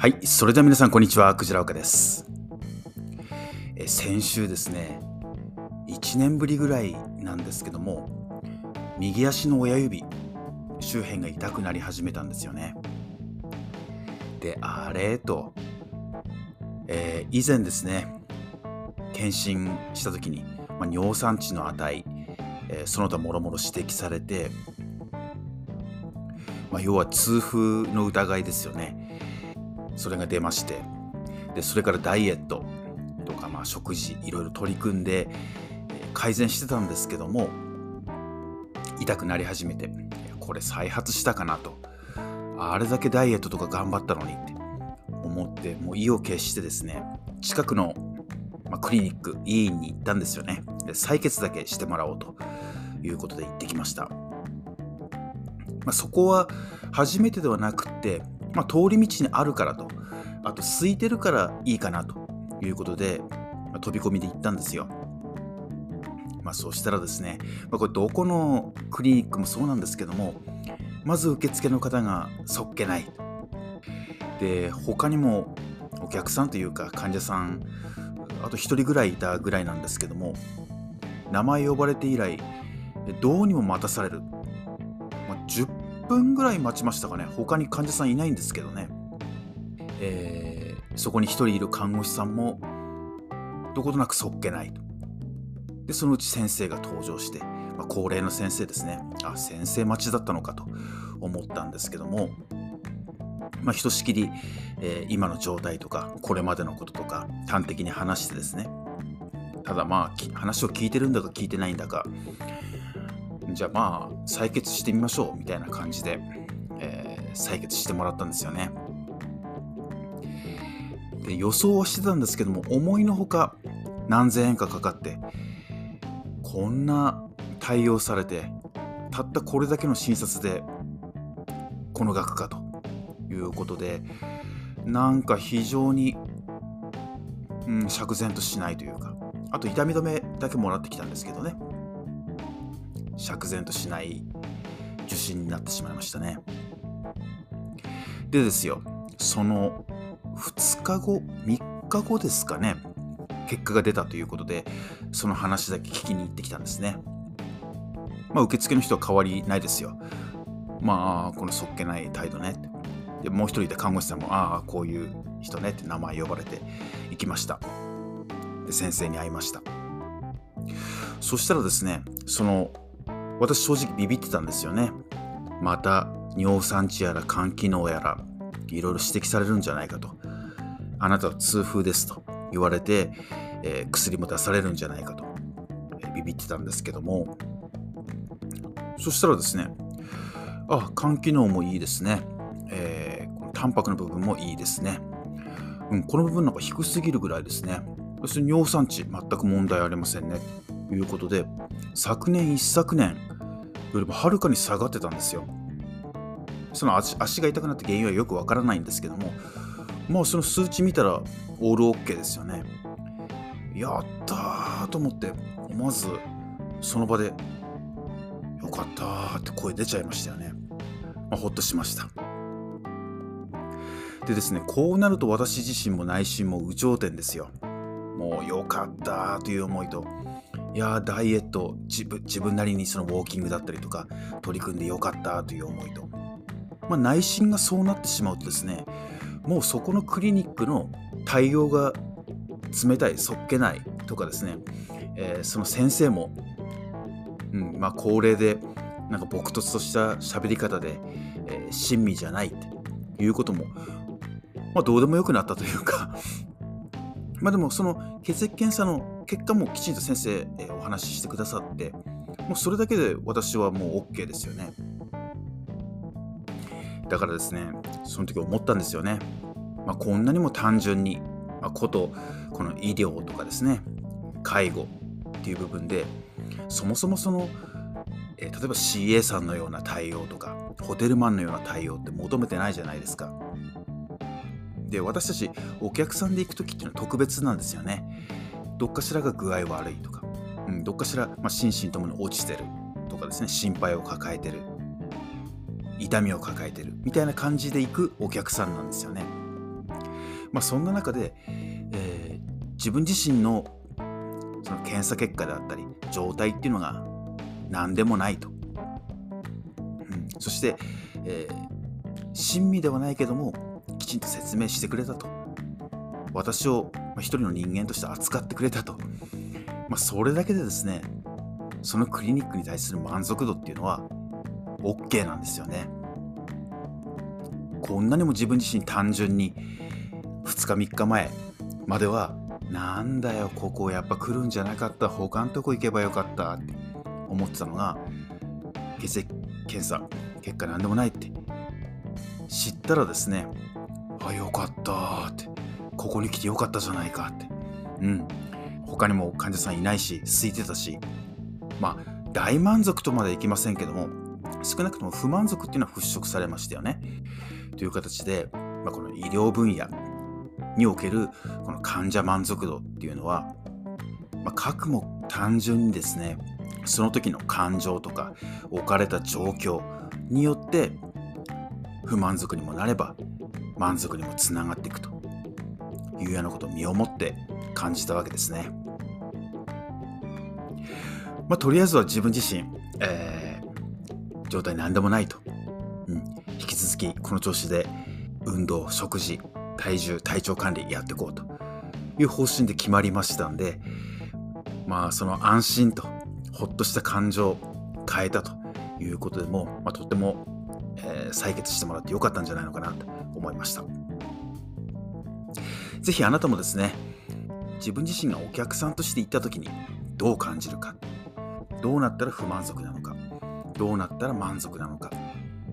はい、それでは皆さん、こんにちは。クジラ岡です。え先週ですね、1年ぶりぐらいなんですけども、右足の親指周辺が痛くなり始めたんですよね。で、あれ？と、えー以前ですね、検診した時に、まあ、尿酸値の値、えーその他もろもろ指摘されて、まあ、要は痛風の疑いですよね。それが出ましてでそれからダイエットとか、まあ、食事いろいろ取り組んで改善してたんですけども痛くなり始めてこれ再発したかなと。あれだけダイエットとか頑張ったのにって思ってもう意を決してですね近くの、まあ、クリニック医院に行ったんですよね。で採血だけしてもらおうということで行ってきました、まあ、そこは初めてではなくってまあ、通り道にあるからと、あと空いてるからいいかなということで、まあ飛び込みで行ったんですよ。まあ、そしたらですね、まあ、これどこのクリニックもそうなんですけども、まず受付の方がそっけない。で、他にもお客さんというか患者さん、あと1人ぐらいいたぐらいなんですけども、名前呼ばれて以来、どうにも待たされる。まあ、10分ぐらい待ちましたかね。他に患者さんいないんですけどね、えーそこに一人いる看護師さんもどことなくそっけないと。でそのうち先生が登場して、まあ、高齢の先生ですね。あ先生待ちだったのかと思ったんですけどもまあ、ひとしきり、えー今の状態とかこれまでのこととか端的に話してですね。ただまあ話を聞いてるんだか聞いてないんだかじゃあまあ採血してみましょうみたいな感じで、えー採血してもらったんですよね。で予想はしてたんですけども思いのほか何千円かかかってこんな対応されてたったこれだけの診察でこの額かということでなんか非常に、うん、釈然としないというかあと痛み止めだけもらってきたんですけどね。釈然としない受診になってしまいましたね。でですよ、その2日後、3日後ですかね、結果が出たということで、その話だけ聞きに行ってきたんですね。まあ、受付の人は変わりないですよ。まあ、このそっけない態度ね。で、もう一人いた看護師さんも、ああ、こういう人ねって名前呼ばれて行きました。で、先生に会いました。そしたらですね、その私正直ビビってたんですよね。また尿酸値やら肝機能やらいろいろ指摘されるんじゃないかと。あなたは痛風ですと言われて、えー薬も出されるんじゃないかと、えービビってたんですけどもそしたらですねあ肝機能もいいですね、えーこのタンパクの部分もいいですね、うん、この部分なんか低すぎるぐらいですねそして尿酸値全く問題ありませんねということで昨年一昨年よりもはるかに下がってたんですよ。その足足が痛くなった原因はよくわからないんですけども、まあその数値見たらオールオッケーですよね。やったーと思って、思わずその場で、よかったーって声出ちゃいましたよね。まあ、ほっとしました。でですね、こうなると私自身も内心も有頂天ですよ。もうよかったという思いと、いやダイエット自分自分なりにそのウォーキングだったりとか取り組んでよかったという思いと、まあ、内心がそうなってしまうとですねもうそこのクリニックの対応が冷たいそっけないとかですね、えーその先生も、うんまあ、高齢でなんか朴突とした喋り方で、えー親身じゃないっていうことも、まあ、どうでもよくなったというかまあでもその血液検査の結果もきちんと先生、えーお話ししてくださってもうそれだけで私はもう OK ですよね。だからですねその時思ったんですよね、まあ、こんなにも単純に、まあ、ことこの医療とかですね介護っていう部分でそもそもその、えー例えば CA さんのような対応とかホテルマンのような対応って求めてないじゃないですか。で私たちお客さんで行く時っていうのは特別なんですよね。どっかしらが具合悪いとか、うん、どっかしら、まあ、心身ともに落ちてる。とかですね心配を抱えてる。痛みを抱えてる。みたいな感じで行くお客さんなんですよね。まあ、そんな中で、えー、自分自身のその検査結果であったり状態っていうのが何でもないと、うん、そして、えー、親身ではないけどもちんと説明してくれたと。私を一人の人間として扱ってくれたと、まあ、それだけでですねそのクリニックに対する満足度っていうのは OK なんですよね。こんなにも自分自身単純に2日3日前まではなんだよここやっぱ来るんじゃなかった他のとこ行けばよかったって思ってたのが血液検査結果なんでもないって知ったらですねあよかったってここに来てよかったじゃないかって。うん。他にも患者さんいないし空いてたし。まあ大満足とまではいきませんけども少なくとも不満足っていうのは払拭されましたよね。という形で、まあ、この医療分野におけるこの患者満足度っていうのは、まあ、核も単純にですねその時の感情とか置かれた状況によって不満足にもなれば満足にもつながっていくと。いうようなことを身をもって感じたわけですね。まあ、とりあえずは自分自身、えー、状態何でもないと、うん、引き続きこの調子で運動食事体重体調管理やっていこうと。いう方針で決まりましたんでまあその安心とほっとした感情を変えたということでも、まあ、とても、えー、採決してもらってよかったんじゃないのかなと思いました。是非あなたもですね自分自身がお客さんとして行った時にどう感じるかどうなったら不満足なのかどうなったら満足なのか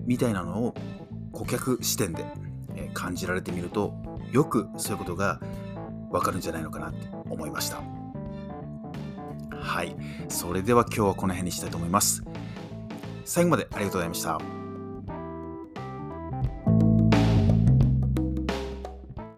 みたいなのを顧客視点で感じられてみるとよくそういうことがわかるんじゃないのかなって思いました。はい。それでは今日はこの辺にしたいと思います。最後までありがとうございました。